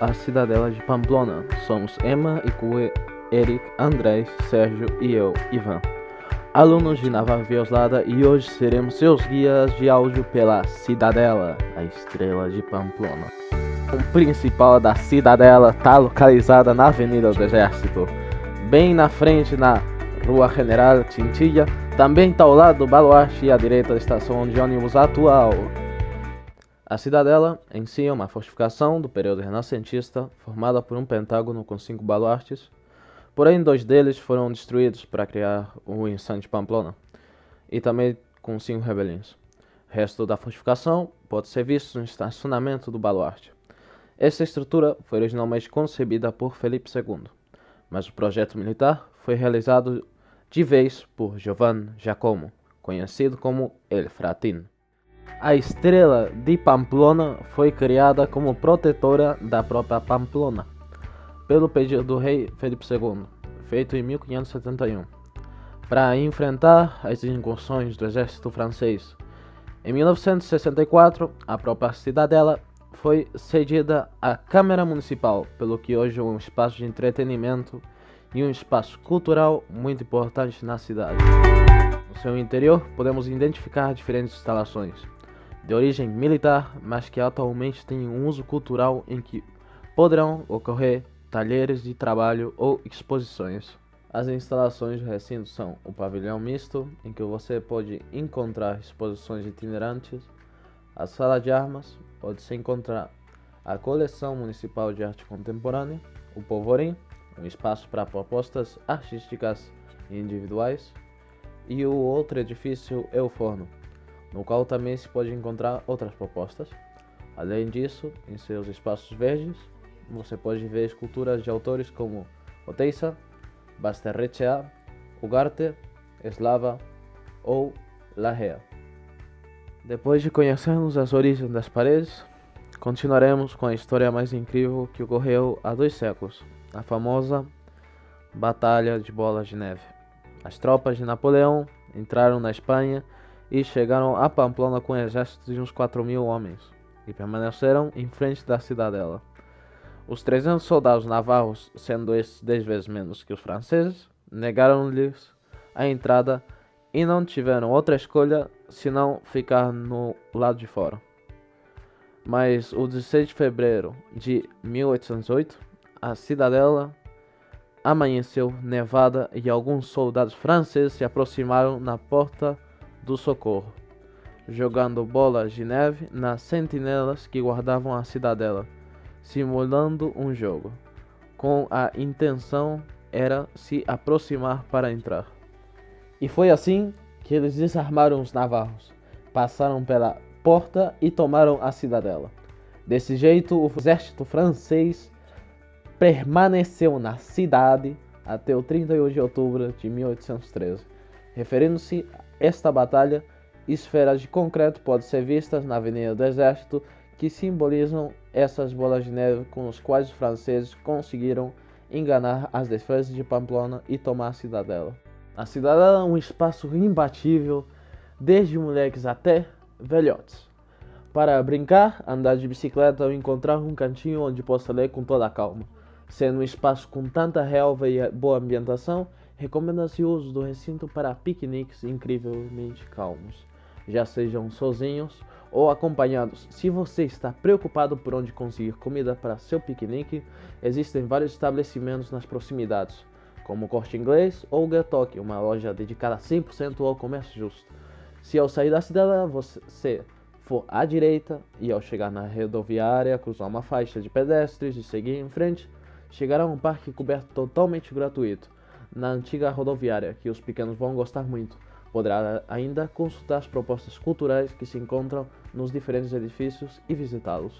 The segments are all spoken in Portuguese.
à cidadela de Pamplona. Somos Emma e Cue, Eric, Andrés, Sérgio e eu, Ivan. Alunos de Navarra Vioslada e hoje seremos seus guias de áudio pela Cidadela, a estrela de Pamplona. O principal da Cidadela está localizada na Avenida do Exército, bem na frente na Rua General Chinchilla, também está ao lado do baluarte e à direita da estação de ônibus atual. A cidadela em si é uma fortificação do período renascentista, formada por um pentágono com cinco baluartes, porém dois deles foram destruídos para criar o Insante Pamplona, e também com cinco rebeliões. O resto da fortificação pode ser visto no estacionamento do baluarte. Esta estrutura foi originalmente concebida por Felipe II, mas o projeto militar foi realizado de vez por Giovanni Giacomo, conhecido como El Fratino. A estrela de Pamplona foi criada como protetora da própria Pamplona, pelo pedido do rei Felipe II, feito em 1571, para enfrentar as incursões do exército francês. Em 1964, a própria cidadela foi cedida à Câmara Municipal, pelo que hoje é um espaço de entretenimento e um espaço cultural muito importante na cidade. No seu interior, podemos identificar diferentes instalações de origem militar, mas que atualmente têm um uso cultural em que poderão ocorrer talheres de trabalho ou exposições. As instalações do recinto são o pavilhão misto, em que você pode encontrar exposições itinerantes, a sala de armas, pode-se encontrar a coleção municipal de arte contemporânea, o polvorim, um espaço para propostas artísticas individuais, e o outro edifício é o forno, no qual também se pode encontrar outras propostas. Além disso, em seus espaços verdes, você pode ver esculturas de autores como Oteiza, Basterrechea, Ugarte, Eslava ou Lahea. Depois de conhecermos as origens das paredes, continuaremos com a história mais incrível que ocorreu há dois séculos, a famosa Batalha de Bolas de Neve. As tropas de Napoleão entraram na Espanha e chegaram a Pamplona com um exército de uns 4 mil homens e permaneceram em frente da cidadela. Os 300 soldados navarros, sendo estes 10 vezes menos que os franceses, negaram-lhes a entrada e não tiveram outra escolha senão ficar no lado de fora. Mas o 16 de fevereiro de 1808, a cidadela amanheceu nevada e alguns soldados franceses se aproximaram na porta do socorro, jogando bolas de neve nas sentinelas que guardavam a cidadela, simulando um jogo, com a intenção era se aproximar para entrar. E foi assim que eles desarmaram os navarros, passaram pela porta e tomaram a cidadela. Desse jeito, o exército francês permaneceu na cidade até o 31 de outubro de 1813, referindo-se esta batalha, esferas de concreto podem ser vistas na Avenida do Exército, que simbolizam essas bolas de neve com as quais os franceses conseguiram enganar as defesas de Pamplona e tomar a cidadela. A cidadela é um espaço imbatível, desde moleques até velhotes. Para brincar, andar de bicicleta ou encontrar um cantinho onde possa ler com toda a calma. Sendo um espaço com tanta relva e boa ambientação, Recomenda-se o uso do recinto para piqueniques incrivelmente calmos, já sejam sozinhos ou acompanhados. Se você está preocupado por onde conseguir comida para seu piquenique, existem vários estabelecimentos nas proximidades, como o Corte Inglês ou o Getok, uma loja dedicada 100% ao comércio justo. Se ao sair da cidade você for à direita e ao chegar na rodoviária cruzar uma faixa de pedestres e seguir em frente, chegará a um parque coberto totalmente gratuito na antiga rodoviária, que os pequenos vão gostar muito. Poderá ainda consultar as propostas culturais que se encontram nos diferentes edifícios e visitá-los.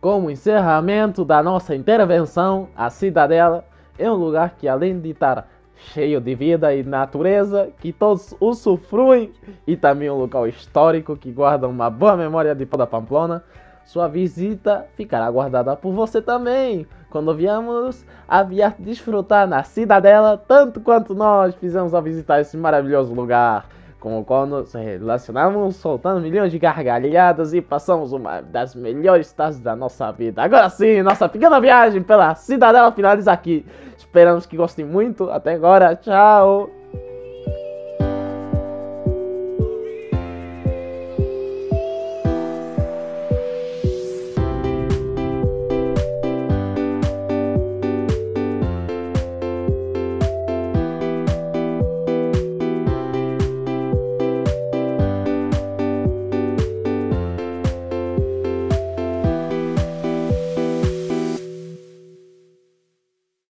Como encerramento da nossa intervenção, a Cidadela é um lugar que, além de estar cheio de vida e natureza, que todos usufruem, e também um local histórico que guarda uma boa memória de toda Pamplona, sua visita ficará guardada por você também, quando viemos a vir desfrutar na cidadela, tanto quanto nós fizemos a visitar esse maravilhoso lugar. com o qual nos relacionamos, soltando milhões de gargalhadas e passamos uma das melhores tardes da nossa vida. Agora sim, nossa pequena viagem pela Cidadela finaliza aqui. Esperamos que gostem muito. Até agora, tchau!